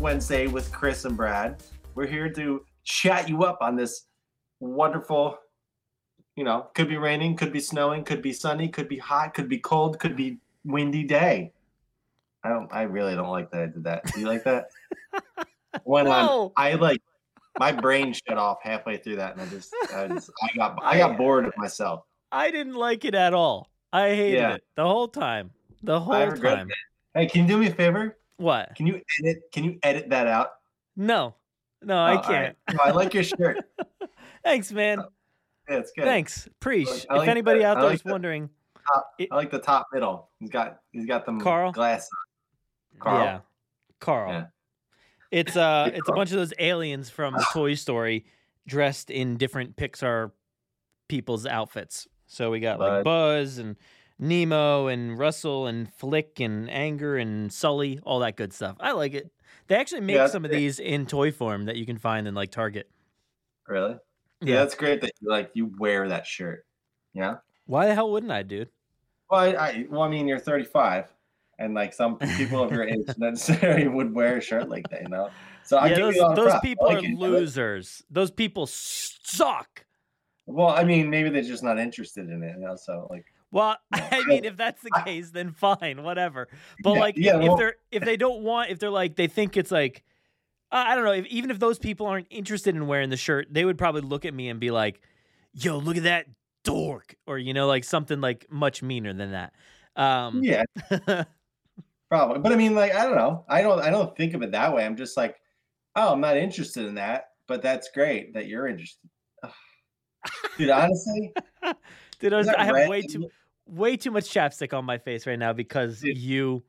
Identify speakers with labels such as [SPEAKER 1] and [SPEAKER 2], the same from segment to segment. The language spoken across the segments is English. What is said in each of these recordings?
[SPEAKER 1] Wednesday with Chris and Brad. We're here to chat you up on this wonderful, you know, could be raining, could be snowing, could be sunny, could be hot, could be cold, could be windy day. I don't. I really don't like that I did that. Do you like that? when um,
[SPEAKER 2] No.
[SPEAKER 1] I'm, I like my brain shut off halfway through that, and I just, I, just, I got, I got bored of myself.
[SPEAKER 2] I didn't like it at all. I hated
[SPEAKER 1] Yeah.
[SPEAKER 2] it the whole time. The whole time.
[SPEAKER 1] it. Hey, can you do me a favor?
[SPEAKER 2] What?
[SPEAKER 1] Can you edit? Can you edit that out?
[SPEAKER 2] No. No,
[SPEAKER 1] Oh,
[SPEAKER 2] I can't.
[SPEAKER 1] right. No, I like your shirt.
[SPEAKER 2] Thanks, man.
[SPEAKER 1] Yeah, it's good.
[SPEAKER 2] Thanks. Preach.
[SPEAKER 1] I
[SPEAKER 2] if
[SPEAKER 1] like
[SPEAKER 2] anybody
[SPEAKER 1] that.
[SPEAKER 2] out there
[SPEAKER 1] like
[SPEAKER 2] is
[SPEAKER 1] that.
[SPEAKER 2] wondering,
[SPEAKER 1] I like the top middle. He's got he's got them
[SPEAKER 2] Carl?
[SPEAKER 1] glasses. Carl.
[SPEAKER 2] yeah, Carl.
[SPEAKER 1] Yeah.
[SPEAKER 2] It's uh, it's a bunch of those aliens from Toy Story dressed in different Pixar people's outfits. So we got like Buzz and Nemo and Russell and Flick and Anger and Sully, all that good stuff. I like it. They actually make
[SPEAKER 1] Yeah,
[SPEAKER 2] some of these in toy form that you can find in like Target.
[SPEAKER 1] Really? Yeah. that's great that you like you wear that shirt. Yeah.
[SPEAKER 2] Why the hell wouldn't I, dude?
[SPEAKER 1] Well, I, I well, I mean, you're 35, and like some people of your age necessarily would wear a shirt like that, you know. So I
[SPEAKER 2] yeah,
[SPEAKER 1] give
[SPEAKER 2] those,
[SPEAKER 1] you all the
[SPEAKER 2] those people
[SPEAKER 1] like
[SPEAKER 2] are
[SPEAKER 1] it.
[SPEAKER 2] Losers. Those people suck.
[SPEAKER 1] Well, I mean, maybe they're just not interested in it, you know. So like,
[SPEAKER 2] Well, I mean, if that's the case, then fine, whatever. But
[SPEAKER 1] Yeah,
[SPEAKER 2] like,
[SPEAKER 1] yeah,
[SPEAKER 2] if,
[SPEAKER 1] well-
[SPEAKER 2] they're if they don't want, if they're like they think it's like, uh, I don't know. If, even if those people aren't interested in wearing the shirt, they would probably look at me and be like, "Yo, look at that dork," or you know, like something like much meaner than that. Um,
[SPEAKER 1] yeah, probably. But I mean, like, I don't know. I don't. I don't think of it that way. I'm just like, oh, I'm not interested in that. But that's great that you're interested. Dude, honestly,
[SPEAKER 2] dude, I, was- I have
[SPEAKER 1] red?
[SPEAKER 2] way too way too much chapstick on my face right now because you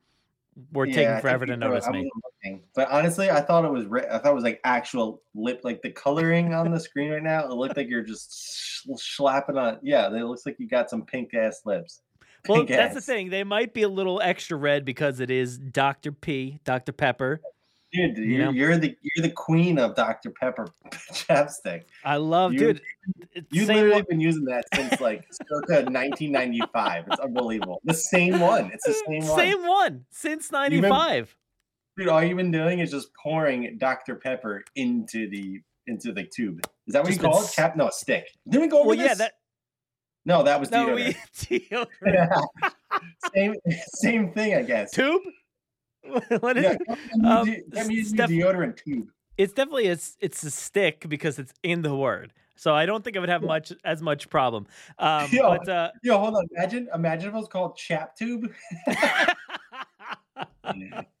[SPEAKER 2] were
[SPEAKER 1] Yeah,
[SPEAKER 2] taking forever to notice me.
[SPEAKER 1] looking. But honestly, I thought it was. I thought it was like actual lip, like the coloring on the screen right now. It looked like you're just sh- slapping on. Yeah, it looks like you got some pink ass lips.
[SPEAKER 2] Well,
[SPEAKER 1] Pink
[SPEAKER 2] that's the thing. They might be a little extra red because it is Dr. P, Dr. Pepper.
[SPEAKER 1] Dude.
[SPEAKER 2] You know?
[SPEAKER 1] you're the you're the queen of Dr Pepper chapstick.
[SPEAKER 2] I love,
[SPEAKER 1] You-
[SPEAKER 2] dude.
[SPEAKER 1] You've literally
[SPEAKER 2] one-
[SPEAKER 1] been using that since like circa 1995. It's unbelievable. The same one. It's the same one.
[SPEAKER 2] Same one since
[SPEAKER 1] been-
[SPEAKER 2] '95.
[SPEAKER 1] Dude, all you've been doing is just pouring Dr Pepper into the into the tube. Is that what
[SPEAKER 2] Just
[SPEAKER 1] you call it? Cap? No, a stick. Didn't we go over
[SPEAKER 2] Well, yeah,
[SPEAKER 1] this?
[SPEAKER 2] that
[SPEAKER 1] No, that was
[SPEAKER 2] no,
[SPEAKER 1] deodorant.
[SPEAKER 2] we deodorant.
[SPEAKER 1] same same thing, I guess.
[SPEAKER 2] tube. what is
[SPEAKER 1] Yeah,
[SPEAKER 2] it?
[SPEAKER 1] um, that means
[SPEAKER 2] Steph-
[SPEAKER 1] deodorant tube.
[SPEAKER 2] It's definitely a, it's a stick because it's in the word. So I don't think I would have much as much problem. Um,
[SPEAKER 1] Yo.
[SPEAKER 2] but uh,
[SPEAKER 1] Yo, hold on. Imagine, imagine if it was called chap tube.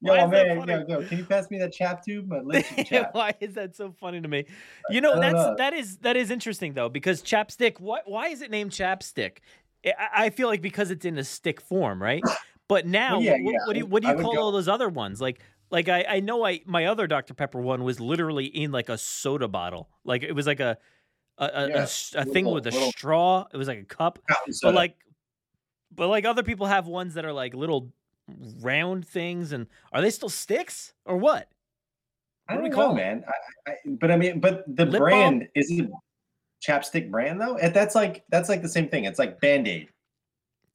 [SPEAKER 1] Yo, man, yo, yo, can you pass me that chap tube?
[SPEAKER 2] Why is that so funny to me? You know, that's
[SPEAKER 1] know.
[SPEAKER 2] that is that is interesting though because chapstick. Why why is it named chapstick? I, I feel like because it's in a stick form, right? But now,
[SPEAKER 1] yeah,
[SPEAKER 2] what,
[SPEAKER 1] yeah,
[SPEAKER 2] what do you what do you call
[SPEAKER 1] go-
[SPEAKER 2] all those other ones? Like like I I know I my other Dr Pepper one was literally in like a soda bottle. Like it was like a a, a, a
[SPEAKER 1] Yeah,
[SPEAKER 2] s- a thing with a
[SPEAKER 1] little-
[SPEAKER 2] straw. It was like a cup. But like, but like other people have ones that are like little round things, and are they still sticks or what?
[SPEAKER 1] I
[SPEAKER 2] what do
[SPEAKER 1] don't
[SPEAKER 2] we
[SPEAKER 1] know,
[SPEAKER 2] call
[SPEAKER 1] man. I, I, but I mean, but the
[SPEAKER 2] Lip
[SPEAKER 1] brand is it chapstick brand though? And That's like that's like the same thing. It's like Band Aid.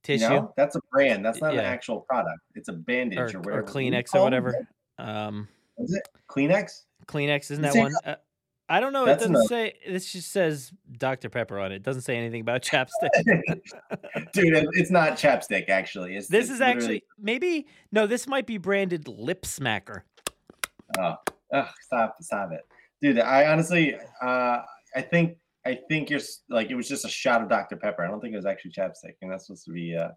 [SPEAKER 2] Tissue
[SPEAKER 1] You know? That's a brand. That's not
[SPEAKER 2] Yeah.
[SPEAKER 1] an actual product. It's a bandage
[SPEAKER 2] or,
[SPEAKER 1] or,
[SPEAKER 2] or
[SPEAKER 1] whatever. You
[SPEAKER 2] Kleenex or
[SPEAKER 1] or
[SPEAKER 2] whatever. Um,
[SPEAKER 1] Is it Kleenex?
[SPEAKER 2] Kleenex isn't that one? Uh, I don't know.
[SPEAKER 1] That's
[SPEAKER 2] it doesn't
[SPEAKER 1] enough.
[SPEAKER 2] say. This just says Dr Pepper on it. It doesn't say anything about chapstick.
[SPEAKER 1] Dude, it's not chapstick actually. It's,
[SPEAKER 2] this
[SPEAKER 1] it's
[SPEAKER 2] is
[SPEAKER 1] literally-
[SPEAKER 2] actually maybe no. This might be branded Lip Smacker.
[SPEAKER 1] Oh, stop, stop it, dude. I honestly, uh, I think, I think you're like it was just a shot of Dr Pepper. I don't think it was actually chapstick, and that's supposed to be. Uh,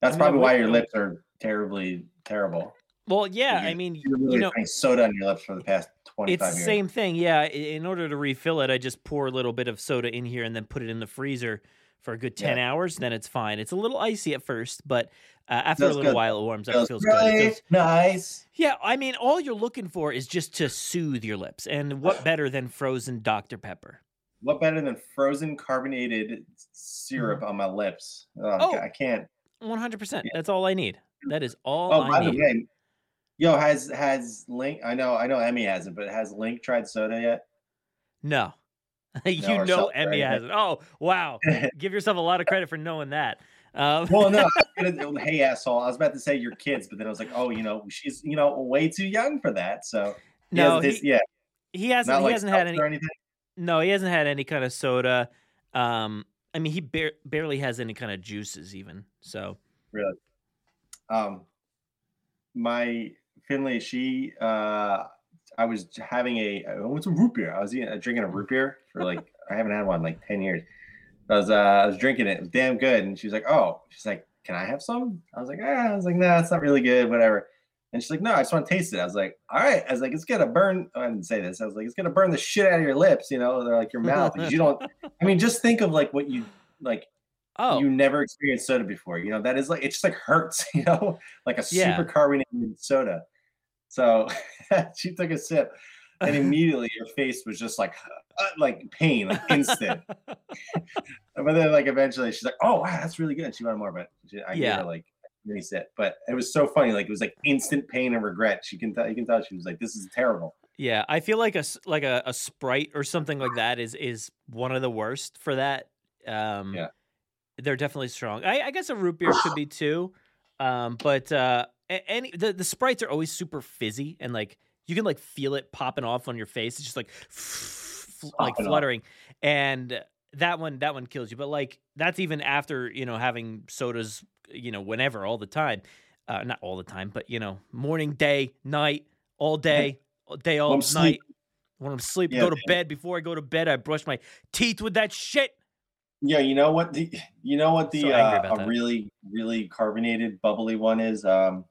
[SPEAKER 1] that's
[SPEAKER 2] I mean,
[SPEAKER 1] probably why your lips are terribly terrible.
[SPEAKER 2] Well, yeah. I mean,
[SPEAKER 1] You're
[SPEAKER 2] you
[SPEAKER 1] really
[SPEAKER 2] know,
[SPEAKER 1] putting soda on your lips for the past twenty
[SPEAKER 2] It's the
[SPEAKER 1] years.
[SPEAKER 2] same thing, yeah. In order to refill it, I just pour a little bit of soda in here and then put it in the freezer for a good ten hours. Then it's fine. It's a little icy at first, but uh, after a little
[SPEAKER 1] good.
[SPEAKER 2] while, it warms up.
[SPEAKER 1] Feels
[SPEAKER 2] feels good. Feels-
[SPEAKER 1] nice.
[SPEAKER 2] yeah, I mean, all you're looking for is just to soothe your lips, and what better than frozen Dr Pepper?
[SPEAKER 1] What better than frozen carbonated syrup on my lips? Oh,
[SPEAKER 2] Mm-hmm. Oh.
[SPEAKER 1] I can't.
[SPEAKER 2] One hundred percent. That's all I need. That is all
[SPEAKER 1] Oh,
[SPEAKER 2] I
[SPEAKER 1] by the way, yo, has has Link? I know, I know, Emmy hasn't, but has Link tried soda yet?
[SPEAKER 2] No, you
[SPEAKER 1] No,
[SPEAKER 2] know Emmy
[SPEAKER 1] right?
[SPEAKER 2] hasn't. Oh wow, give yourself a lot of credit for knowing that. Um,
[SPEAKER 1] well, no, gonna- hey asshole. I was about to say your kids, but then I was like, oh, you know, she's you know way too young for that. So
[SPEAKER 2] no,
[SPEAKER 1] hasn't
[SPEAKER 2] he,
[SPEAKER 1] yeah,
[SPEAKER 2] he hasn't.
[SPEAKER 1] not
[SPEAKER 2] He
[SPEAKER 1] like
[SPEAKER 2] hasn't had any. No, he hasn't had any kind of soda. Um, I mean, he bar- barely has any kind of juices, even. So,
[SPEAKER 1] Really. Um, my Finley, she, uh, I was having a, I went to root beer. I was eating, uh, drinking a root beer for like, I haven't had one in like 10 years. I was, uh, I was drinking it. It was damn good. And she was like, oh, she's like, can I have some? I was like, ah, I was like, no, it's not really good, whatever. And she's like, no, I just want to taste it. I was like, all right. I was like, it's gonna burn. I didn't say this. I was like, it's gonna burn the shit out of your lips, you know, they're like your mouth. Because you don't. I mean, just think of like what you like
[SPEAKER 2] oh,
[SPEAKER 1] you never experienced soda before. You know, that is like it just like hurts, you know, like a
[SPEAKER 2] Yeah.
[SPEAKER 1] super carbonated soda. So she took a sip and immediately her face was just like uh, like pain, like instant. but then like eventually she's like, Oh wow, that's really good. And She wanted more, but she, I
[SPEAKER 2] Yeah.
[SPEAKER 1] gave her like mini sip. But it was so funny, like it was like instant pain and regret. She can tell you can tell she was like, This is terrible.
[SPEAKER 2] yeah. I feel like a like a, a sprite or something like that is is one of the worst for that. Um,
[SPEAKER 1] Yeah.
[SPEAKER 2] they're definitely strong. I, I guess a root beer could be too. Um, but uh, any the the sprites are always super fizzy and like you can like feel it popping off on your face. It's just like like
[SPEAKER 1] Popping off.
[SPEAKER 2] fluttering, and that one that one kills you. But like that's even after you know having sodas, you know, whenever all the time, uh, not all the time, but you know, morning, day, night, all day, all day, all night.
[SPEAKER 1] sleep-
[SPEAKER 2] When I'm sleeping,
[SPEAKER 1] Yeah,
[SPEAKER 2] go to
[SPEAKER 1] man.
[SPEAKER 2] bed. Before I go to bed, I brush my teeth with that shit.
[SPEAKER 1] Yeah, you know what the you know what the
[SPEAKER 2] So
[SPEAKER 1] uh, a
[SPEAKER 2] that.
[SPEAKER 1] really really carbonated bubbly one is. Um,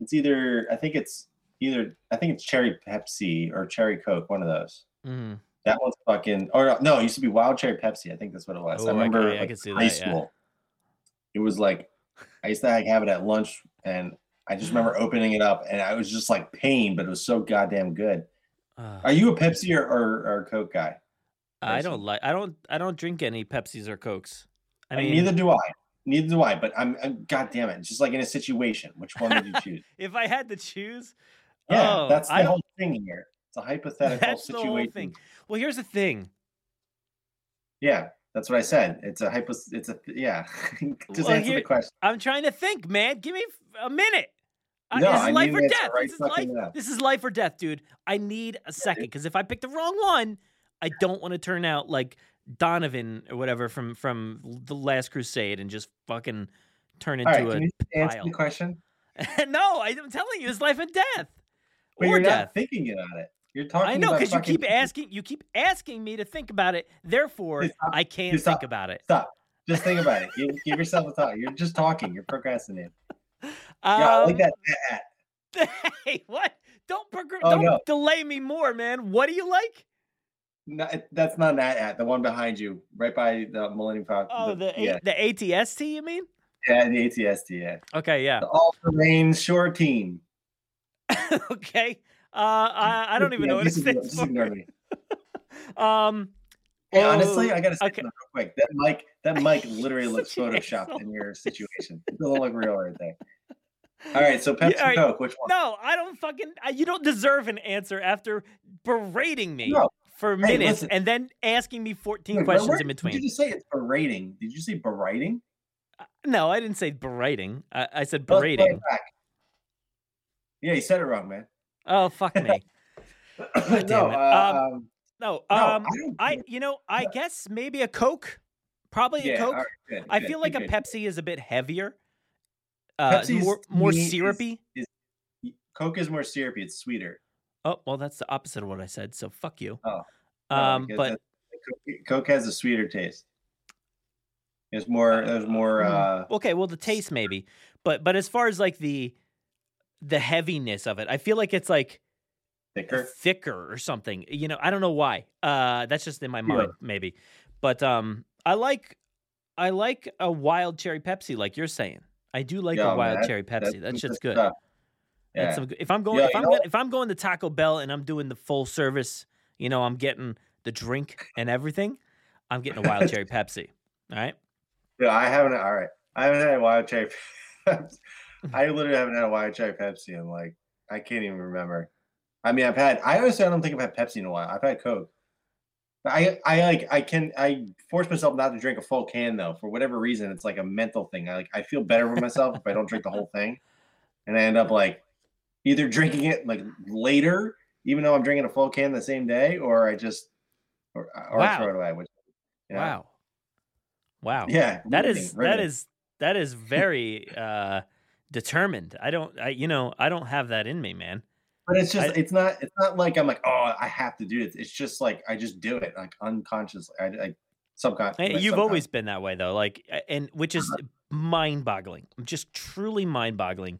[SPEAKER 1] it's either I think it's either I think it's cherry Pepsi or cherry Coke, one of those.
[SPEAKER 2] Mhm.
[SPEAKER 1] That one's fucking. Or no, it used to be wild cherry Pepsi. I think that's what it was.
[SPEAKER 2] Oh,
[SPEAKER 1] I
[SPEAKER 2] I
[SPEAKER 1] remember
[SPEAKER 2] I
[SPEAKER 1] like,
[SPEAKER 2] can see
[SPEAKER 1] high
[SPEAKER 2] that, yeah.
[SPEAKER 1] school. It was like I used to like, have it at lunch, and I just remember opening it up, and I was just like pain, but it was so goddamn good.
[SPEAKER 2] Ugh.
[SPEAKER 1] Are you a Pepsi or or, or Coke guy?
[SPEAKER 2] I don't like. I don't. I don't drink any Pepsis or Cokes. I
[SPEAKER 1] I
[SPEAKER 2] mean,
[SPEAKER 1] neither do I. Neither do I. But I'm, I'm God damn it. Just like in a situation, which one would you choose?
[SPEAKER 2] if I had to choose,
[SPEAKER 1] Yeah,
[SPEAKER 2] oh,
[SPEAKER 1] that's
[SPEAKER 2] I
[SPEAKER 1] the
[SPEAKER 2] don't.
[SPEAKER 1] whole thing here. It's a hypothetical
[SPEAKER 2] That's the
[SPEAKER 1] situation.
[SPEAKER 2] whole thing. Well, here's the thing.
[SPEAKER 1] Yeah, that's what I said. It's a hypo. It's a yeah. Just
[SPEAKER 2] Well,
[SPEAKER 1] answer
[SPEAKER 2] here-
[SPEAKER 1] the question.
[SPEAKER 2] I'm trying to think, man. Give me a minute. Uh,
[SPEAKER 1] No,
[SPEAKER 2] this is
[SPEAKER 1] I
[SPEAKER 2] life or death.
[SPEAKER 1] right
[SPEAKER 2] this is life. This is life or death, dude. I need a second because if I pick the wrong one, I don't want to turn out like Donovan or whatever from from the Last Crusade and just fucking turn
[SPEAKER 1] All right,
[SPEAKER 2] into
[SPEAKER 1] can you answer
[SPEAKER 2] pile.
[SPEAKER 1] the question?
[SPEAKER 2] no, I'm telling you, it's life and death.
[SPEAKER 1] But
[SPEAKER 2] or
[SPEAKER 1] you're
[SPEAKER 2] death.
[SPEAKER 1] not thinking about it. You're talking.
[SPEAKER 2] I know because you keep asking. You keep asking me to think about it. Therefore. I can't think
[SPEAKER 1] stop.
[SPEAKER 2] about it.
[SPEAKER 1] Stop. Just think about it. Give, give yourself a thought. You're just talking. You're procrastinating. Yeah, I like
[SPEAKER 2] Um,
[SPEAKER 1] that. eh.
[SPEAKER 2] hey, what? Don't progr-
[SPEAKER 1] Oh,
[SPEAKER 2] don't
[SPEAKER 1] no.
[SPEAKER 2] delay me more, man. What do you like?
[SPEAKER 1] No, that's not an at. The one behind you, right by the Millennium Falcon.
[SPEAKER 2] Oh, the
[SPEAKER 1] yeah,
[SPEAKER 2] A- the ATST, you mean?
[SPEAKER 1] yeah, the ATST. Yeah,
[SPEAKER 2] Okay, yeah.
[SPEAKER 1] the All Terrain Shore Team.
[SPEAKER 2] okay. Uh, I, I don't even
[SPEAKER 1] Yeah,
[SPEAKER 2] know what it stands
[SPEAKER 1] Just ignore
[SPEAKER 2] for.
[SPEAKER 1] me.
[SPEAKER 2] Um,
[SPEAKER 1] Hey, honestly,
[SPEAKER 2] oh,
[SPEAKER 1] I gotta say
[SPEAKER 2] okay.
[SPEAKER 1] real quick. That mic, that mic literally looks photoshopped in your situation. It doesn't look real right there. All right, so Pepsi
[SPEAKER 2] all right.
[SPEAKER 1] Coke, which one?
[SPEAKER 2] no, I don't fucking. You don't deserve an answer after berating me
[SPEAKER 1] No.
[SPEAKER 2] for
[SPEAKER 1] Hey,
[SPEAKER 2] minutes
[SPEAKER 1] listen.
[SPEAKER 2] and then asking me 14
[SPEAKER 1] Wait,
[SPEAKER 2] questions
[SPEAKER 1] where-
[SPEAKER 2] in between.
[SPEAKER 1] Did you say it's berating? Did you say berating?
[SPEAKER 2] No, I didn't say berating. I, I said
[SPEAKER 1] Let's play it
[SPEAKER 2] berating.
[SPEAKER 1] Yeah, you said it wrong, man.
[SPEAKER 2] Oh fuck me.
[SPEAKER 1] no,
[SPEAKER 2] damn it.
[SPEAKER 1] uh,
[SPEAKER 2] Um,
[SPEAKER 1] um,
[SPEAKER 2] No,
[SPEAKER 1] no,
[SPEAKER 2] um,
[SPEAKER 1] don't
[SPEAKER 2] I you know I guess maybe a Coke, probably a Coke.
[SPEAKER 1] right, good,
[SPEAKER 2] I
[SPEAKER 1] good,
[SPEAKER 2] feel like a. Pepsi is a bit heavier, uh,
[SPEAKER 1] Pepsi's
[SPEAKER 2] more more
[SPEAKER 1] me is-
[SPEAKER 2] syrupy.
[SPEAKER 1] Coke is more syrupy. It's sweeter.
[SPEAKER 2] Oh well, that's the opposite of what I said. So fuck you.
[SPEAKER 1] Oh, No,
[SPEAKER 2] um, but
[SPEAKER 1] Coke, has a sweeter taste. There's more. There's more.
[SPEAKER 2] Mm,
[SPEAKER 1] uh
[SPEAKER 2] okay, well the taste maybe, but but as far as like the the heaviness of it, I feel like it's like
[SPEAKER 1] thicker.
[SPEAKER 2] thicker or something. You know, I don't know why. Uh, that's just in my
[SPEAKER 1] Yeah.
[SPEAKER 2] mind, maybe. But um, I like I like a wild cherry Pepsi, like you're saying. I do like
[SPEAKER 1] Yeah,
[SPEAKER 2] a wild
[SPEAKER 1] man,
[SPEAKER 2] cherry Pepsi. That shit's
[SPEAKER 1] good stuff.
[SPEAKER 2] That's
[SPEAKER 1] Yeah.
[SPEAKER 2] some good. If I'm going,
[SPEAKER 1] Yeah,
[SPEAKER 2] if I'm
[SPEAKER 1] know
[SPEAKER 2] if I'm going to Taco Bell and I'm doing the full service, you know, I'm getting the drink and everything. I'm getting a wild cherry Pepsi. All right.
[SPEAKER 1] Yeah, I haven't. All right, I haven't had a wild cherry. Pepsi. I literally haven't had a cherry Pepsi in like I can't even remember. I mean, I've had. I honestly, I don't think I've had Pepsi in a while. I've had Coke. I I like I can I force myself not to drink a full can though for whatever reason it's like a mental thing. I like I feel better with myself if I don't drink the whole thing, and I end up like either drinking it like later, even though I'm drinking a full can the same day, or I just or, or I
[SPEAKER 2] Wow.
[SPEAKER 1] throw it away. Which, you know?
[SPEAKER 2] Wow. Wow.
[SPEAKER 1] Yeah,
[SPEAKER 2] That is that is that is very uh determined. I don't I you know, I don't have that in me, man.
[SPEAKER 1] But it's just
[SPEAKER 2] I-
[SPEAKER 1] it's not it's not like I'm like oh I have to do it. It's just like I just do it like unconsciously. I, I subconscious.
[SPEAKER 2] Hey, You've always been that way though, like and which is
[SPEAKER 1] Uh-huh.
[SPEAKER 2] mind-boggling. Just truly mind-boggling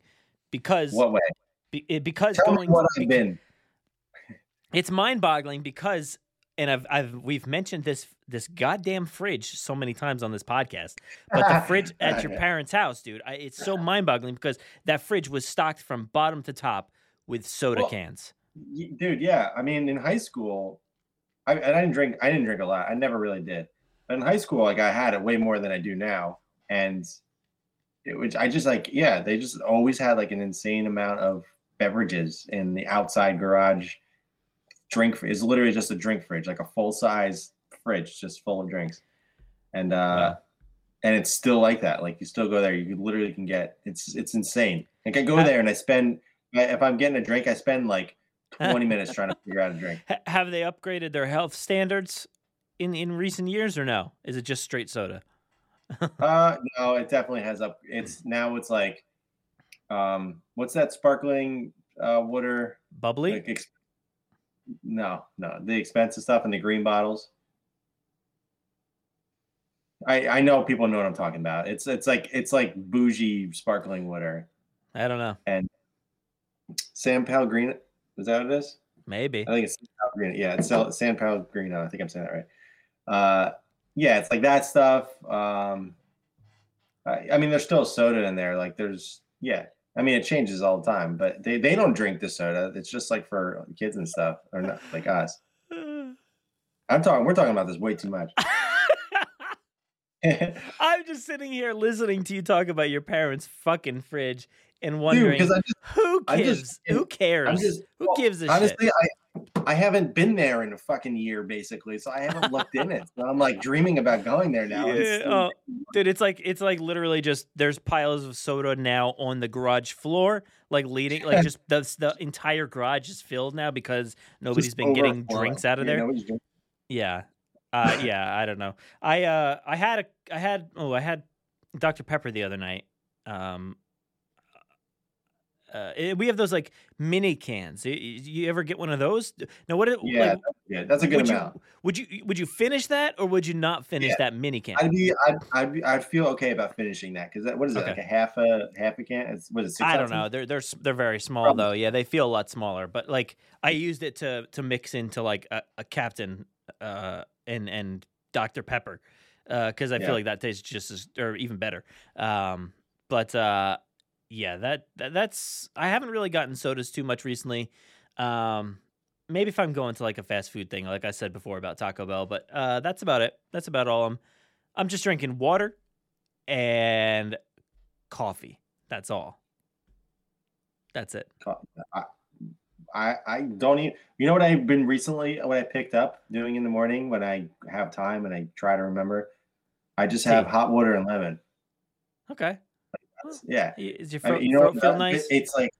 [SPEAKER 2] because
[SPEAKER 1] what way?
[SPEAKER 2] be- because
[SPEAKER 1] Tell me
[SPEAKER 2] going
[SPEAKER 1] what I've been.
[SPEAKER 2] it's mind-boggling because and I've I've we've mentioned this this goddamn fridge so many times on this podcast. But the fridge at your parents' house, dude, I, it's so mind-boggling because that fridge was stocked from bottom to top with soda
[SPEAKER 1] Well,
[SPEAKER 2] cans.
[SPEAKER 1] Y- dude yeah i mean in high school I, and I didn't drink i didn't drink a lot i never really did but in high school like i had it way more than i do now and it was i just like yeah they just always had like an insane amount of beverages in the outside garage drink is literally just a drink fridge like a full size fridge just full of drinks and uh
[SPEAKER 2] Wow.
[SPEAKER 1] and it's still like that like you still go there you literally can get it's it's insane like i go there and i spend if i'm getting a drink i spend like 20 minutes trying to figure out a drink.
[SPEAKER 2] Have they upgraded their health standards in in recent years or no? Is it just straight soda?
[SPEAKER 1] Uh no, it definitely has up. It's now it's like um what's that sparkling uh water
[SPEAKER 2] Bubbly?
[SPEAKER 1] like no, no, the expensive stuff in the green bottles. I I know people know what I'm talking about. It's it's like it's like bougie sparkling water.
[SPEAKER 2] I don't know.
[SPEAKER 1] And San Pellegrino, is that what it is?
[SPEAKER 2] Maybe.
[SPEAKER 1] I think it's San Pellegrino. Yeah, it's San Pellegrino. I think I'm saying that right. Uh, yeah, it's like that stuff. Um, I, I mean, there's still soda in there. Like there's, yeah. I mean, it changes all the time, but they, they don't drink the soda. It's just like for kids and stuff, or not like us. I'm talking. We're talking about this way too much. Dude,
[SPEAKER 2] I'm just sitting here listening to you talk about your parents' fucking fridge and wondering
[SPEAKER 1] I just,
[SPEAKER 2] who gives
[SPEAKER 1] just-
[SPEAKER 2] who cares?
[SPEAKER 1] I'm just
[SPEAKER 2] who
[SPEAKER 1] well,
[SPEAKER 2] gives a shit?
[SPEAKER 1] honestly, I I haven't been there in a fucking year, basically, so I haven't looked in it. So I'm like dreaming about going there now.
[SPEAKER 2] Yeah, oh, dude, it's like it's like literally just there's piles of soda now on the garage floor, like leading, like just the the entire garage is filled now because nobody's been getting drinks out of there. Yeah. Uh yeah, I don't know. I uh I had a I had oh I had Dr. Pepper the other night. Um uh, eh, we have those like mini cans. Y- y- You ever get one of those? Now, what?
[SPEAKER 1] Yeah,
[SPEAKER 2] like,
[SPEAKER 1] that's, yeah, that's a good
[SPEAKER 2] would
[SPEAKER 1] amount.
[SPEAKER 2] you would you would you finish that or would you not finish
[SPEAKER 1] Yeah.
[SPEAKER 2] that mini can?
[SPEAKER 1] I'd be, I'd, I'd, be, I'd feel okay about finishing that because that, what is it,
[SPEAKER 2] Okay.
[SPEAKER 1] like a half a half a can? It's what is it? Six
[SPEAKER 2] I don't know. They're they're they're very small
[SPEAKER 1] Probably.
[SPEAKER 2] though. Yeah, they feel a lot smaller. But like I used it to to mix into like a, a Captain uh and and Dr Pepper because I
[SPEAKER 1] Yeah.
[SPEAKER 2] feel like that tastes just as or even better. Um, but uh, yeah, that, that that's I haven't really gotten sodas too much recently. Um, maybe if I'm going to like a fast food thing, like I said before about Taco Bell, but uh, that's about it. That's about all. I'm I'm just drinking water and coffee. That's all. That's it.
[SPEAKER 1] I, I, I don't even. You know what I've been recently? What I picked up doing in the morning when I have time and I try to remember. I just have hot water and lemon.
[SPEAKER 2] Okay.
[SPEAKER 1] Yeah,
[SPEAKER 2] Is your
[SPEAKER 1] I
[SPEAKER 2] throat,
[SPEAKER 1] mean, you know
[SPEAKER 2] throat feel
[SPEAKER 1] uh,
[SPEAKER 2] nice?
[SPEAKER 1] It's like,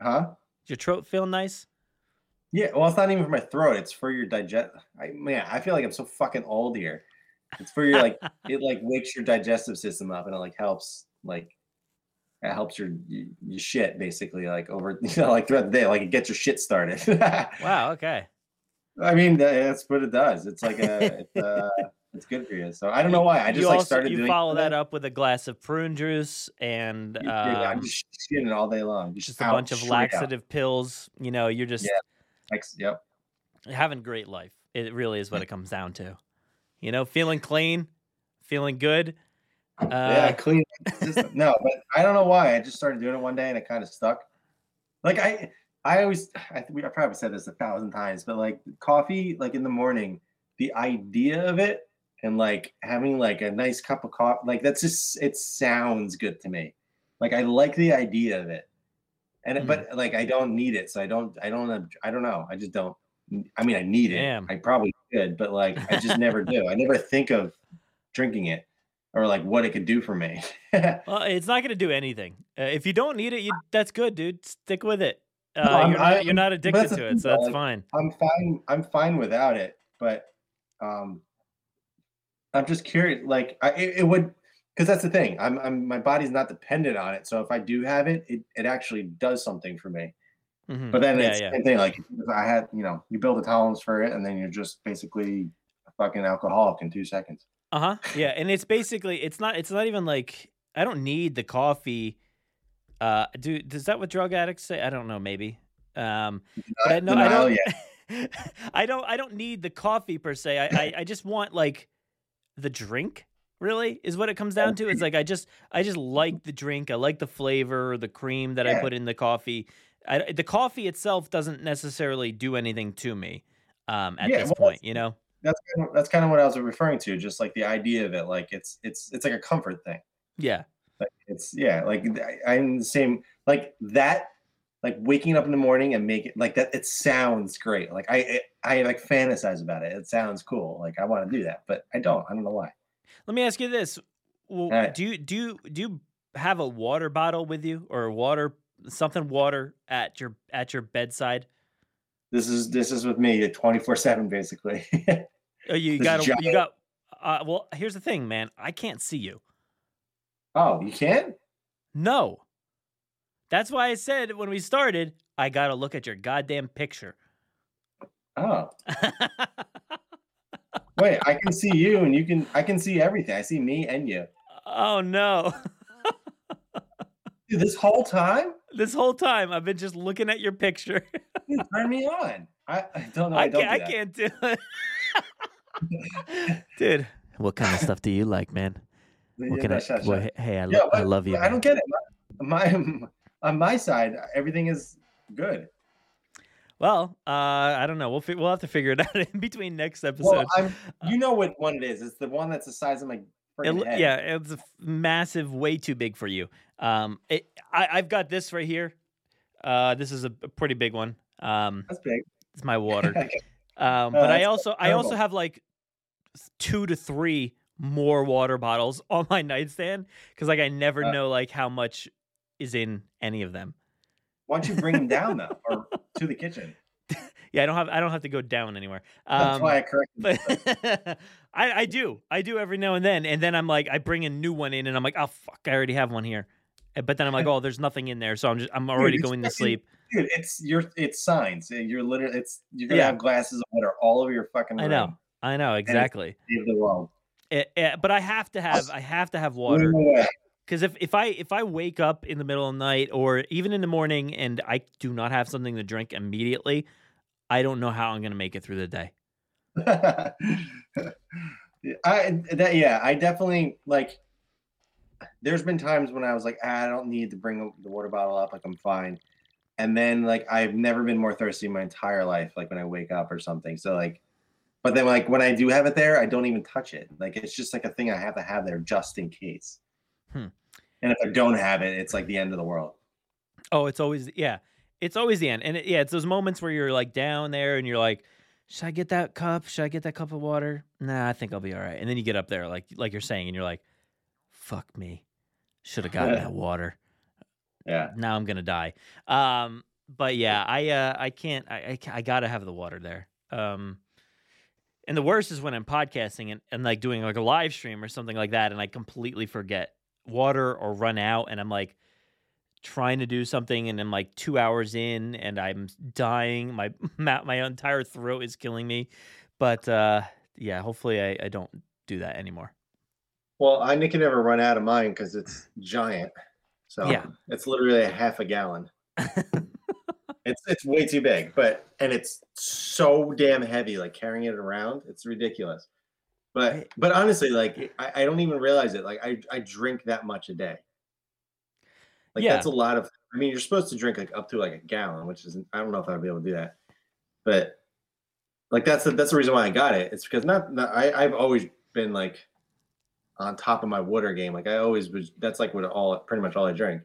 [SPEAKER 1] huh?
[SPEAKER 2] Does your throat feel nice?
[SPEAKER 1] Yeah. Well, it's not even for my throat. It's for your digest. I man, I feel like I'm so fucking old here. It's for your like. it like wakes your digestive system up and it like helps like it helps your your, your shit basically like over you know like throughout the day like it gets your shit started
[SPEAKER 2] wow. Okay.
[SPEAKER 1] i mean that's what it does it's like a it's, uh, it's good for you so i don't know why i just
[SPEAKER 2] you
[SPEAKER 1] like
[SPEAKER 2] also
[SPEAKER 1] started
[SPEAKER 2] you follow that up with a glass of prune juice and
[SPEAKER 1] yeah, i'm
[SPEAKER 2] um,
[SPEAKER 1] just shitting it all day long
[SPEAKER 2] just a bunch of
[SPEAKER 1] straight out.
[SPEAKER 2] laxative pills. You know, you're just
[SPEAKER 1] Ex- yep
[SPEAKER 2] having great life. It really is what it comes down to. You know, feeling clean, feeling good. Uh,
[SPEAKER 1] yeah clean no but i don't know why i just started doing it one day and it kind of stuck like i i always i, we- I probably said this a thousand times but like coffee like in the morning the idea of it and like having like a nice cup of coffee like that's just it sounds good to me like i like the idea of it and
[SPEAKER 2] Mhm.
[SPEAKER 1] but like i don't need it so i don't i don't i don't know i just don't I mean, I need it.
[SPEAKER 2] Damn.
[SPEAKER 1] I probably could, but like, I just never do. I never think of drinking it or like what it could do for me.
[SPEAKER 2] Well, it's not going to do anything. Uh, if you don't need it, you that's good, dude. Stick with it. Uh,
[SPEAKER 1] I'm-
[SPEAKER 2] you're, not, you're not addicted to it, so that's
[SPEAKER 1] like,
[SPEAKER 2] fine.
[SPEAKER 1] I'm fine. I'm fine without it, but um, I'm just curious. Like, I it, it would because that's the thing. I'm, I'm my body's not dependent on it. So if I do have it, it, it actually does something for me.
[SPEAKER 2] Mhm.
[SPEAKER 1] But then
[SPEAKER 2] yeah,
[SPEAKER 1] it's
[SPEAKER 2] yeah.
[SPEAKER 1] the same thing. Like if I had, you know, you build a tolerance for it, and then you're just basically a fucking alcoholic in two seconds.
[SPEAKER 2] Uh huh. Yeah, and it's basically it's not it's not even like I don't need the coffee. Uh, do does that what drug addicts say? I don't know. Maybe. Um, but I, no, I don't.
[SPEAKER 1] yeah.
[SPEAKER 2] I don't. I don't need the coffee per se. I, I I just want like the drink. Really, is what it comes down to. It's like I just I just like the drink. I like the flavor, the cream that I put in the coffee. I, the coffee itself doesn't necessarily do anything to me. Um, at
[SPEAKER 1] Yeah,
[SPEAKER 2] this
[SPEAKER 1] well,
[SPEAKER 2] point, you know.
[SPEAKER 1] That's kind of, that's kind of what I was referring to. Just like the idea of it, like it's it's it's like a comfort thing.
[SPEAKER 2] Yeah.
[SPEAKER 1] Like it's yeah, like I, I'm the same. Like that, like waking up in the morning and make it like that. It sounds great. Like I I, I like fantasize about it. It sounds cool. Like I want to do that, but I don't. I don't know why.
[SPEAKER 2] Let me ask you this: well. Do you do you do you have a water bottle with you or water something water at your at your bedside?
[SPEAKER 1] This is this is with me twenty four seven basically.
[SPEAKER 2] Oh, you got you got. Uh, well, here's the thing, man. I can't see you.
[SPEAKER 1] oh, you can't.
[SPEAKER 2] No. That's why I said when we started, I got to look at your goddamn picture.
[SPEAKER 1] Oh, wait. I can see you, and you can. I can see everything. I see me and you.
[SPEAKER 2] oh no.
[SPEAKER 1] Dude, this whole time,
[SPEAKER 2] this whole time I've been just looking at your picture.
[SPEAKER 1] Dude, turn me on. I, I don't know.
[SPEAKER 2] I
[SPEAKER 1] I, don't
[SPEAKER 2] can't I can't do it. Dude, what kind of stuff do you like, man? What
[SPEAKER 1] Yeah,
[SPEAKER 2] can I well, hey, I, lo-
[SPEAKER 1] Yeah,
[SPEAKER 2] I love you.
[SPEAKER 1] I
[SPEAKER 2] man.
[SPEAKER 1] don't get it. My, my on my side, everything is good.
[SPEAKER 2] Well, uh, I don't know. We'll fi- we'll have to figure it out in between next
[SPEAKER 1] Well,
[SPEAKER 2] episode.
[SPEAKER 1] I'm. You know what one it is? It's the one that's the size of my
[SPEAKER 2] It
[SPEAKER 1] head.
[SPEAKER 2] yeah, it's a f- massive, way too big for you. Um, it, I, I've got this right here. Uh, this is a, a pretty big one. Um,
[SPEAKER 1] that's big.
[SPEAKER 2] it's my water. Um,
[SPEAKER 1] Oh,
[SPEAKER 2] but I also I also have like two to three more water bottles on my nightstand because like I never
[SPEAKER 1] Uh.
[SPEAKER 2] know like how much is in any of them.
[SPEAKER 1] Why don't you bring them down though, or to the kitchen?
[SPEAKER 2] Yeah, I don't have I don't have to go down anywhere.
[SPEAKER 1] That's
[SPEAKER 2] Um,
[SPEAKER 1] why I corrected.
[SPEAKER 2] but I, I do I do every now and then and then i'm like i bring a new one in and i'm like oh fuck i already have one here Uh, but then i'm like oh there's nothing in there so i'm just i'm already
[SPEAKER 1] it's
[SPEAKER 2] going to sleep
[SPEAKER 1] Dude, it's your it's signs. You're literally it's you're gonna
[SPEAKER 2] Yeah.
[SPEAKER 1] have glasses of water all over your fucking.
[SPEAKER 2] i know i know exactly
[SPEAKER 1] Save the world.
[SPEAKER 2] It- it- but i have to have i have to have water because if, if i if i wake up in the middle of the night or even in the morning and i do not have something to drink immediately i don't know how i'm going to make it through the day
[SPEAKER 1] I that yeah, I definitely like. There's been times when I was like, ah, I don't need to bring the water bottle up, like I'm fine. And then like I've never been more thirsty in my entire life, like when I wake up or something. So like, but then like when I do have it there, I don't even touch it. Like it's just like a thing I have to have there just in case.
[SPEAKER 2] Hmm.
[SPEAKER 1] And if I don't have it, it's like the end of the world.
[SPEAKER 2] Oh, it's always yeah, it's always the end, and it, yeah, it's those moments where you're like down there and you're like, should I get that cup? Should I get that cup of water? Nah, I think I'll be all right. And then you get up there, like like you're saying, and you're like, fuck me, should have gotten that water.
[SPEAKER 1] Yeah.
[SPEAKER 2] Now I'm gonna die. Um, but yeah, I uh, I can't. I, I I gotta have the water there. Um, and the worst is when I'm podcasting and, and like doing like a live stream or something like that, and I completely forget water or run out, and I'm like trying to do something, and I'm like two hours in, and I'm dying. My my, my entire throat is killing me. But uh, yeah, hopefully I, I don't do that anymore.
[SPEAKER 1] Well, I can never run out of mine because it's giant. So
[SPEAKER 2] Yeah.
[SPEAKER 1] it's literally a half a gallon. it's it's way too big, but and it's so damn heavy, like carrying it around. It's ridiculous. But but honestly, like I, I don't even realize it. Like I, I drink that much a day. Like
[SPEAKER 2] Yeah.
[SPEAKER 1] that's a lot of I mean, you're supposed to drink like up to like a gallon, which is I don't know if I'd be able to do that. But like that's the that's the reason why I got it. It's because not, not I, I've always been like on top of my water game. Like I always was that's like what all pretty much all I drink.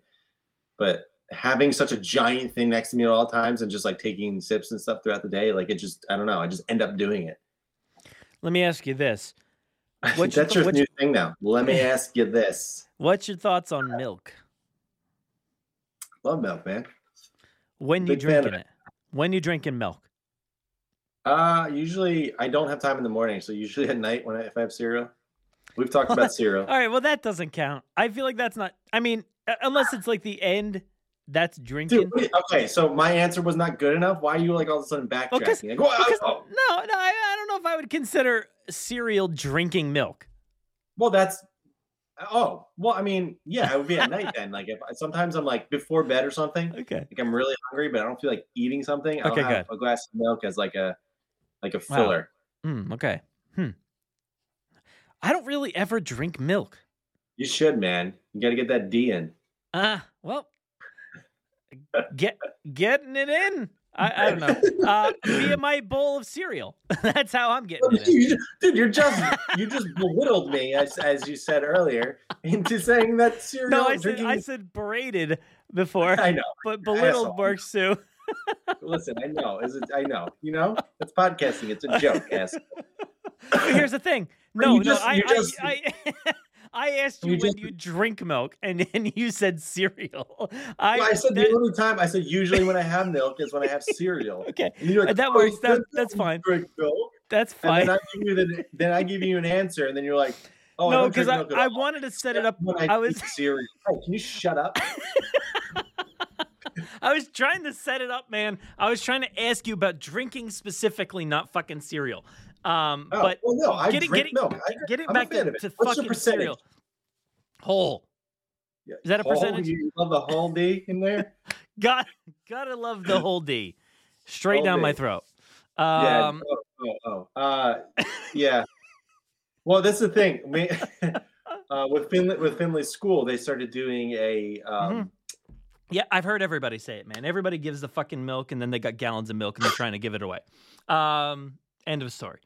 [SPEAKER 1] But having such a giant thing next to me at all times and just like taking sips and stuff throughout the day. Like it just I don't know. I just end up doing it.
[SPEAKER 2] Let me ask you this: What's your
[SPEAKER 1] That's
[SPEAKER 2] th-
[SPEAKER 1] your new thing now. Let me ask you this.
[SPEAKER 2] What's your thoughts on milk?
[SPEAKER 1] Love milk, man.
[SPEAKER 2] When you
[SPEAKER 1] Big of
[SPEAKER 2] drinking it? When you drinking milk?
[SPEAKER 1] Uh usually I don't have time in the morning, so usually at night when I, if I have cereal. We've talked about cereal.
[SPEAKER 2] All right, well that doesn't count. I feel like that's not. I mean, unless it's like the end, that's drinking.
[SPEAKER 1] Dude, okay, so my answer was not good enough. Why are you like all of a sudden
[SPEAKER 2] Well,
[SPEAKER 1] backtracking? Like, "Oh,
[SPEAKER 2] because-
[SPEAKER 1] oh,
[SPEAKER 2] No, no, I, I don't know if I would consider cereal drinking milk.
[SPEAKER 1] Well, that's oh well. I mean, yeah, it would be at night then. Like if sometimes I'm like before bed or something,
[SPEAKER 2] Okay.
[SPEAKER 1] like I'm really hungry, but I don't feel like eating something. I'll
[SPEAKER 2] Okay,
[SPEAKER 1] have a glass of milk as like a like a
[SPEAKER 2] Wow.
[SPEAKER 1] filler.
[SPEAKER 2] Hmm. Okay. Hmm. I don't really ever drink milk.
[SPEAKER 1] You should, man. You got to get that D in.
[SPEAKER 2] Ah, well, get getting it in. I, I don't know. Uh, via my bowl of cereal. That's how I'm getting it.
[SPEAKER 1] You- Dude, you're just you just belittled me as as you said earlier into saying that cereal.
[SPEAKER 2] No, I said
[SPEAKER 1] drinking.
[SPEAKER 2] I said berated before,
[SPEAKER 1] I know.
[SPEAKER 2] but belittled works too.
[SPEAKER 1] Listen, I know. Is it? I know. You know, it's podcasting. It's a joke. Ass.
[SPEAKER 2] But here's the thing. No,
[SPEAKER 1] you
[SPEAKER 2] no,
[SPEAKER 1] just-
[SPEAKER 2] I,
[SPEAKER 1] just-
[SPEAKER 2] I, I asked you
[SPEAKER 1] You
[SPEAKER 2] when
[SPEAKER 1] just-
[SPEAKER 2] you drink milk, and and you said cereal. I,
[SPEAKER 1] Well, I said
[SPEAKER 2] that-
[SPEAKER 1] the only time I said usually when I have milk is when I have cereal.
[SPEAKER 2] okay,
[SPEAKER 1] And like, uh,
[SPEAKER 2] that
[SPEAKER 1] "Oh,
[SPEAKER 2] works. That- that's fine.
[SPEAKER 1] Drink milk.
[SPEAKER 2] that's
[SPEAKER 1] And
[SPEAKER 2] fine.
[SPEAKER 1] then I give you the, then I give you an answer, and then you're like, oh,
[SPEAKER 2] no, because
[SPEAKER 1] drink
[SPEAKER 2] I, I wanted to set it up.
[SPEAKER 1] When
[SPEAKER 2] I was
[SPEAKER 1] eat cereal. Oh, can you shut up?
[SPEAKER 2] I was trying to set it up, man. I was trying to ask you about drinking specifically, not fucking cereal. Um,
[SPEAKER 1] Oh,
[SPEAKER 2] but
[SPEAKER 1] well, no, I
[SPEAKER 2] getting
[SPEAKER 1] drink
[SPEAKER 2] getting
[SPEAKER 1] milk. I
[SPEAKER 2] getting
[SPEAKER 1] I'm
[SPEAKER 2] back to, to
[SPEAKER 1] What's the
[SPEAKER 2] fucking
[SPEAKER 1] percentage?
[SPEAKER 2] cereal. Whole.
[SPEAKER 1] Yeah,
[SPEAKER 2] Is that a
[SPEAKER 1] whole?
[SPEAKER 2] percentage?
[SPEAKER 1] You love the whole D in there?
[SPEAKER 2] Got gotta love the whole D. Straight
[SPEAKER 1] Whole
[SPEAKER 2] down my throat.
[SPEAKER 1] Yeah.
[SPEAKER 2] Um,
[SPEAKER 1] oh, oh, oh. Uh, yeah. Well, that's the thing. We, uh, with Finley, with Finley School, they started doing a. Um,
[SPEAKER 2] Mm-hmm. Yeah, I've heard everybody say it, man. Everybody gives the fucking milk, and then they got gallons of milk, and they're trying to give it away. Um, end of story.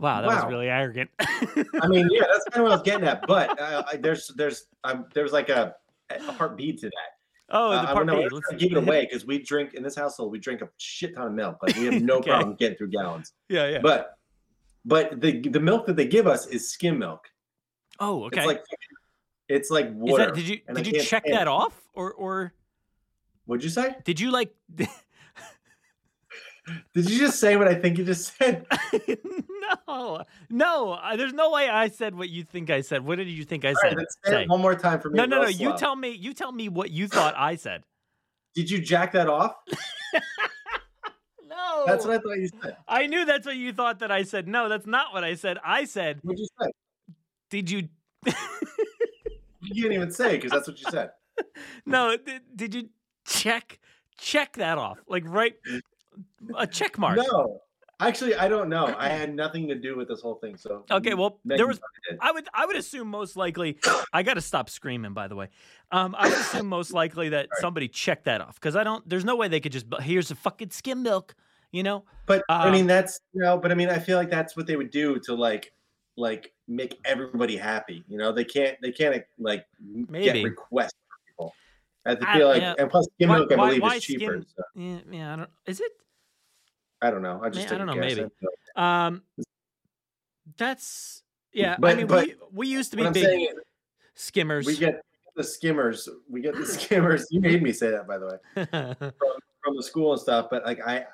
[SPEAKER 2] Wow, that was really arrogant.
[SPEAKER 1] I mean, yeah, that's kind of what I was getting at. But uh, I, there's there's um, there's like a, a heartbeat to that.
[SPEAKER 2] oh,
[SPEAKER 1] Uh,
[SPEAKER 2] the
[SPEAKER 1] I
[SPEAKER 2] part
[SPEAKER 1] don't know.
[SPEAKER 2] Let's
[SPEAKER 1] give it away because we drink in this household. We drink a shit ton of milk. Like we have no
[SPEAKER 2] Okay.
[SPEAKER 1] problem getting through gallons.
[SPEAKER 2] Yeah, yeah.
[SPEAKER 1] But but the the milk that they give us is skim milk.
[SPEAKER 2] oh, okay.
[SPEAKER 1] It's like it's like water.
[SPEAKER 2] that, did you
[SPEAKER 1] I
[SPEAKER 2] did you check that off, or or
[SPEAKER 1] What'd you say?
[SPEAKER 2] did you like?
[SPEAKER 1] Did you just say what I think you just said?
[SPEAKER 2] no, no. uh, There's no way I said what you think I said. What did you think I
[SPEAKER 1] All right,
[SPEAKER 2] said?
[SPEAKER 1] let's say one more time for me.
[SPEAKER 2] No, no, no.
[SPEAKER 1] real
[SPEAKER 2] You tell me. You tell me what you thought I said.
[SPEAKER 1] Did you jack that off?
[SPEAKER 2] No,
[SPEAKER 1] That's what I thought you said.
[SPEAKER 2] I knew that's what you thought that I said. No, that's not what I said. I said,
[SPEAKER 1] What'd you say?
[SPEAKER 2] did you?
[SPEAKER 1] You can't even say because that's what you said.
[SPEAKER 2] no, did, did you check check that off? Like right, a check mark.
[SPEAKER 1] No, actually, I don't know. I had nothing to do with this whole thing. So
[SPEAKER 2] Okay, well, there was. I would I would assume most likely. I got to stop screaming. By the way, um, I would assume most likely that
[SPEAKER 1] Sorry.
[SPEAKER 2] somebody checked that off because I don't. There's no way they could just. Here's a fucking skim milk. You know.
[SPEAKER 1] But I
[SPEAKER 2] Um,
[SPEAKER 1] mean, that's you know. But I mean, I feel like that's what they would do to like, like make everybody happy. You know, they can't. They can't like
[SPEAKER 2] Maybe.
[SPEAKER 1] get requests from people. I
[SPEAKER 2] I-
[SPEAKER 1] feel like,
[SPEAKER 2] yeah.
[SPEAKER 1] and plus, skim
[SPEAKER 2] Why-
[SPEAKER 1] milk, I
[SPEAKER 2] why-
[SPEAKER 1] believe,
[SPEAKER 2] why
[SPEAKER 1] is cheaper.
[SPEAKER 2] skim-
[SPEAKER 1] So,
[SPEAKER 2] Yeah, yeah. I don't. Is it?
[SPEAKER 1] I don't know. I just
[SPEAKER 2] I don't know, maybe. Um, that's yeah. I mean,
[SPEAKER 1] but
[SPEAKER 2] we we used to be big
[SPEAKER 1] saying
[SPEAKER 2] skimmers.
[SPEAKER 1] we get the skimmers. We get the skimmers. You made me say that, by the way. from the school and stuff. But like I,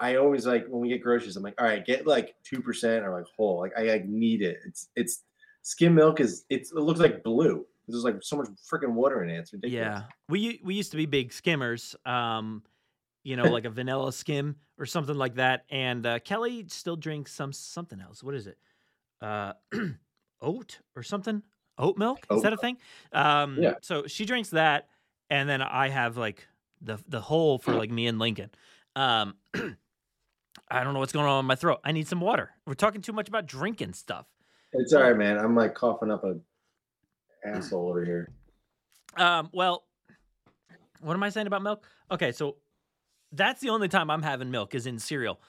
[SPEAKER 1] I always like when we get groceries, I'm like, all right, get like two percent or like whole. Like I like need it. It's it's skim milk is it's it looks like blue. There's like so much freaking water in it. It's ridiculous.
[SPEAKER 2] yeah, we we used to be big skimmers. Um, you know, like a vanilla skim or something like that. And uh, Kelly still drinks some something else. What is it? Uh, oat or something? Oat milk? Is
[SPEAKER 1] Oat
[SPEAKER 2] that a thing? Um,
[SPEAKER 1] Yeah.
[SPEAKER 2] So she drinks that, and then I have like the the whole for like me and Lincoln. Um, I don't know what's going on in my throat. I need some water. We're talking too much about drinking stuff.
[SPEAKER 1] It's all right, man. I'm like coughing up a asshole over here.
[SPEAKER 2] Um, well, what am I saying about milk? Okay, so that's the only time I'm having milk is in cereal.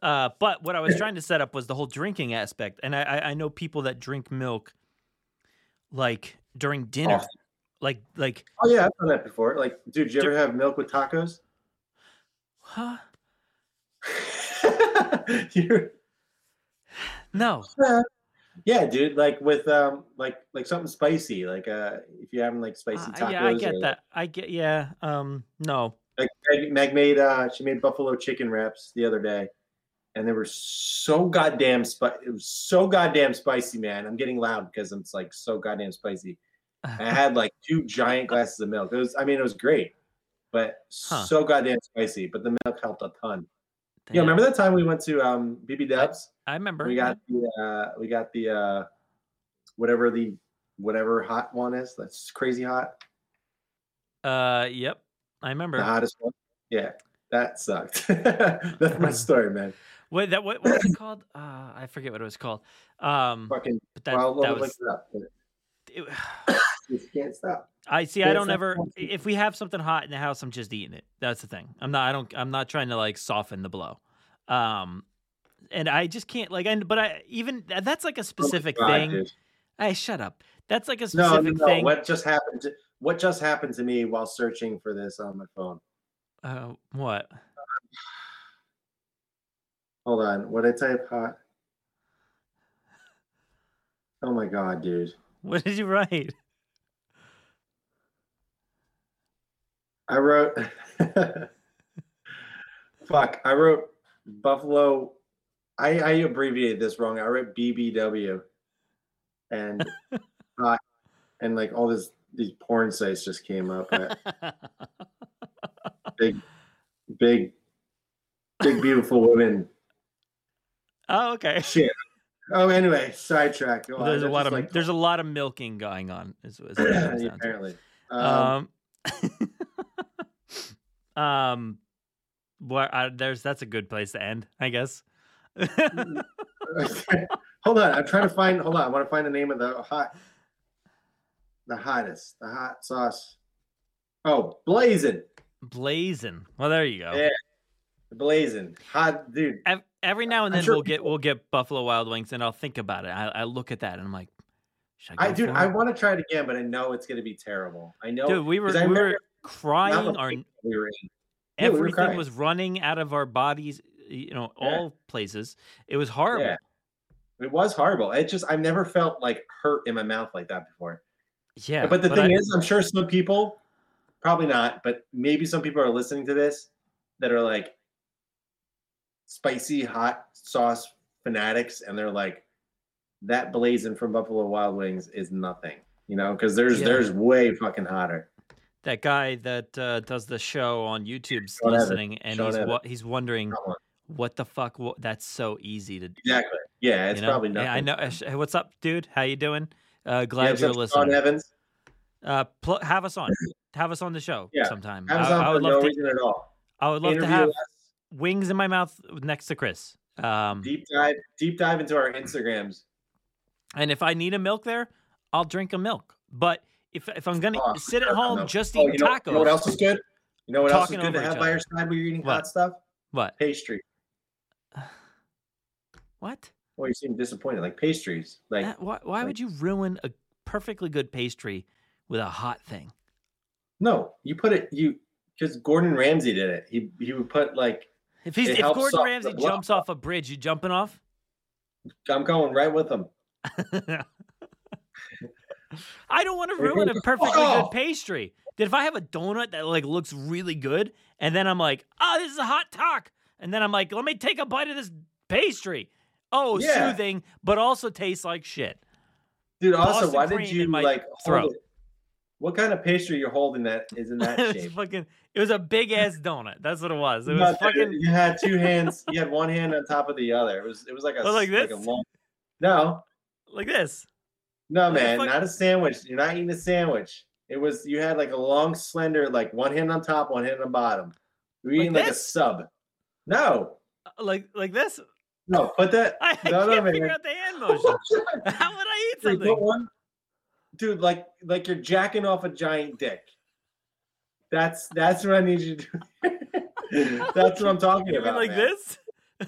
[SPEAKER 2] Uh, but what I was trying to set up was the whole drinking aspect, and I, I, I know people that drink milk like during dinner.
[SPEAKER 1] Often.
[SPEAKER 2] Like like
[SPEAKER 1] Oh yeah, I've done that before. Like, dude, you ever have milk with tacos?
[SPEAKER 2] huh?
[SPEAKER 1] You're,
[SPEAKER 2] No.
[SPEAKER 1] yeah, dude. Like with um, like like something spicy. Like uh, if you're having like spicy
[SPEAKER 2] Uh,
[SPEAKER 1] tacos.
[SPEAKER 2] yeah, I get
[SPEAKER 1] like-
[SPEAKER 2] that. I get yeah. Um no.
[SPEAKER 1] Like Meg, Meg made uh, she made buffalo chicken wraps the other day, and they were so goddamn spicy. It was so goddamn spicy, man. I'm getting loud because it's like so goddamn spicy. I had like two giant glasses of milk. It was, I mean, it was great, but
[SPEAKER 2] Huh.
[SPEAKER 1] so goddamn spicy. But the milk helped a ton. Yeah, remember that time we went to um BB Dubs?
[SPEAKER 2] I remember.
[SPEAKER 1] We got the uh we got the uh whatever the whatever hot one is. That's crazy hot.
[SPEAKER 2] Uh yep. I remember.
[SPEAKER 1] The hottest one. Yeah, that sucked. That's my story, man.
[SPEAKER 2] Wait, that what, what was it called? Uh, I forget what it was called. Um,
[SPEAKER 1] Fucking
[SPEAKER 2] but that
[SPEAKER 1] well,
[SPEAKER 2] that
[SPEAKER 1] look
[SPEAKER 2] was.
[SPEAKER 1] it up.
[SPEAKER 2] It,
[SPEAKER 1] You can't stop.
[SPEAKER 2] I see. I don't ever. If we have something hot in the house, I'm just eating it. That's the thing. I'm not. I don't. I'm not trying to like soften the blow. Um, and I just can't like. And but I even that's like a specific
[SPEAKER 1] Oh God,
[SPEAKER 2] thing.
[SPEAKER 1] dude.
[SPEAKER 2] Hey, shut up. That's like a
[SPEAKER 1] specific No,
[SPEAKER 2] no,
[SPEAKER 1] no.
[SPEAKER 2] thing.
[SPEAKER 1] What just happened? What just happened to me while searching for this on my phone?
[SPEAKER 2] Uh, what?
[SPEAKER 1] Hold on. What did I type? Hot. Oh my god, dude.
[SPEAKER 2] What did you write?
[SPEAKER 1] I wrote. Fuck. I wrote Buffalo. I, I abbreviated this wrong. I wrote BBW, and hot, and like all this these porn sites just came up. I- big, big, big, beautiful women.
[SPEAKER 2] oh, okay.
[SPEAKER 1] Shit. Oh, anyway, sidetrack.
[SPEAKER 2] Well, there's a lot of
[SPEAKER 1] like-
[SPEAKER 2] there's a lot of milking going on. Is, is what it comes down to.
[SPEAKER 1] apparently. Um,
[SPEAKER 2] Um, um, what? Uh, there's that's a good place to end, I guess.
[SPEAKER 1] hold on, I'm trying to find. Hold on, I want to find the name of the hot, the hottest, the hot sauce. Oh, blazing,
[SPEAKER 2] Blazing. Well, there you go.
[SPEAKER 1] Yeah. blazing, hot dude.
[SPEAKER 2] Every now and then
[SPEAKER 1] sure
[SPEAKER 2] we'll get we'll get Buffalo Wild Wings, and I'll think about it. I, I look at that and I'm like, should I
[SPEAKER 1] I dude, I want to try it again, but I know it's gonna be terrible. I know.
[SPEAKER 2] Dude, we were we were crying. Our
[SPEAKER 1] we were in. Yeah, we were
[SPEAKER 2] everything
[SPEAKER 1] crying.
[SPEAKER 2] was running out of our bodies. You know,
[SPEAKER 1] Yeah.
[SPEAKER 2] all places. It was horrible.
[SPEAKER 1] Yeah. It was horrible. It just I've never felt like hurt in my mouth like that before.
[SPEAKER 2] Yeah,
[SPEAKER 1] but the thing
[SPEAKER 2] I-
[SPEAKER 1] is, I'm sure some people, probably not, but maybe some people are listening to this that are like spicy hot sauce fanatics, and they're like, that blazing from Buffalo Wild Wings is nothing, you know, because there's
[SPEAKER 2] Yeah.
[SPEAKER 1] there's way fucking hotter.
[SPEAKER 2] that guy that uh, does the show on YouTube's
[SPEAKER 1] Evans.
[SPEAKER 2] listening, and
[SPEAKER 1] Sean
[SPEAKER 2] he's wa- he's wondering what the fuck. What, that's so easy to.
[SPEAKER 1] Exactly. Yeah, it's
[SPEAKER 2] you know?
[SPEAKER 1] probably nothing.
[SPEAKER 2] Yeah, I know. uh, Hey, what's up, dude? How you doing? Uh, glad you're
[SPEAKER 1] Sean
[SPEAKER 2] listening.
[SPEAKER 1] Evans.
[SPEAKER 2] Uh, pl- have us on. Have us on the show
[SPEAKER 1] Yeah,
[SPEAKER 2] sometime. I, I would
[SPEAKER 1] no
[SPEAKER 2] love to.
[SPEAKER 1] reason at all.
[SPEAKER 2] I would love to have
[SPEAKER 1] us,
[SPEAKER 2] wings in my mouth next to Chris. Um,
[SPEAKER 1] deep dive, deep dive into our Instagrams.
[SPEAKER 2] and if I need a milk there, I'll drink a milk. But if if I'm gonna
[SPEAKER 1] Oh,
[SPEAKER 2] sit at home just
[SPEAKER 1] Oh,
[SPEAKER 2] eating
[SPEAKER 1] you know,
[SPEAKER 2] tacos,
[SPEAKER 1] You know what else is good? You know what else is good to have by your side when you're eating
[SPEAKER 2] What?
[SPEAKER 1] hot stuff?
[SPEAKER 2] what?
[SPEAKER 1] Pastry.
[SPEAKER 2] What?
[SPEAKER 1] Well, you seem disappointed. Like pastries. Like
[SPEAKER 2] Uh, why why would you ruin a perfectly good pastry with a hot thing?
[SPEAKER 1] no, you put it you because Gordon Ramsay did it. He he would put like
[SPEAKER 2] If he's if Gordon Ramsay jumps off a bridge, you jumping off?
[SPEAKER 1] I'm going right with him.
[SPEAKER 2] I don't want to ruin a perfectly
[SPEAKER 1] oh!
[SPEAKER 2] good pastry. That if I have a donut that like looks really good, and then I'm like, oh, this is a hot talk, and then I'm like, let me take a bite of this pastry. Oh,
[SPEAKER 1] Yeah.
[SPEAKER 2] soothing, but also tastes like shit.
[SPEAKER 1] Dude, also,
[SPEAKER 2] Boston
[SPEAKER 1] why did you like
[SPEAKER 2] throat.
[SPEAKER 1] What kind of pastry you're holding that is in that
[SPEAKER 2] was
[SPEAKER 1] shape?
[SPEAKER 2] fucking. It was a big ass donut. That's what it was. It was
[SPEAKER 1] No, dude,
[SPEAKER 2] fucking.
[SPEAKER 1] You had two hands. You had one hand on top of the other. It was. It was like a
[SPEAKER 2] Oh, like this?
[SPEAKER 1] a long. No,
[SPEAKER 2] like this.
[SPEAKER 1] no,
[SPEAKER 2] Like
[SPEAKER 1] man,
[SPEAKER 2] fuck-
[SPEAKER 1] not a sandwich. You're not eating a sandwich. It was. You had like a long, slender, like one hand on top, one hand on bottom. You're eating like, a sub. No,
[SPEAKER 2] Uh, Like like this.
[SPEAKER 1] No, put that.
[SPEAKER 2] I, I
[SPEAKER 1] No, no,
[SPEAKER 2] can't figure
[SPEAKER 1] man.
[SPEAKER 2] out the hand motion. How would I eat
[SPEAKER 1] Dude,
[SPEAKER 2] something?
[SPEAKER 1] one, dude, like like you're jacking off a giant dick. That's that's what I need you to do. that's what I'm talking
[SPEAKER 2] You mean
[SPEAKER 1] about.
[SPEAKER 2] like
[SPEAKER 1] man.
[SPEAKER 2] this?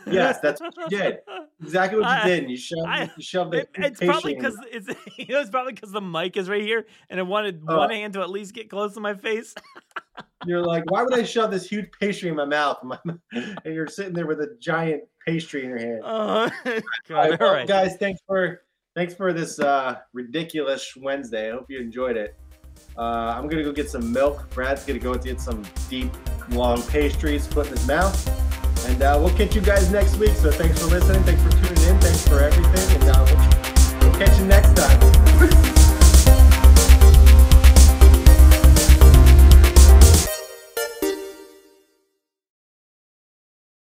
[SPEAKER 1] Yes, that's what you did. Exactly what you
[SPEAKER 2] I-
[SPEAKER 1] did. You shoved,
[SPEAKER 2] I-
[SPEAKER 1] you shoved the
[SPEAKER 2] It- it's probably because it's you know it's probably because the mic is right here, and I wanted
[SPEAKER 1] Oh.
[SPEAKER 2] one hand to at least get close to my face.
[SPEAKER 1] You're like, why would I shove this huge pastry in my mouth? and you're sitting there with a giant pastry in your hand. All
[SPEAKER 2] God,
[SPEAKER 1] right,
[SPEAKER 2] all
[SPEAKER 1] well,
[SPEAKER 2] right.
[SPEAKER 1] guys, thanks for thanks for this uh, ridiculous Wednesday. I hope you enjoyed it. Uh, I'm gonna go get some milk. Brad's gonna go get some deep, long pastries, put in his mouth, and uh, we'll catch you guys next week. So thanks for listening. Thanks for tuning in. Thanks for everything, and uh, we'll catch you next time.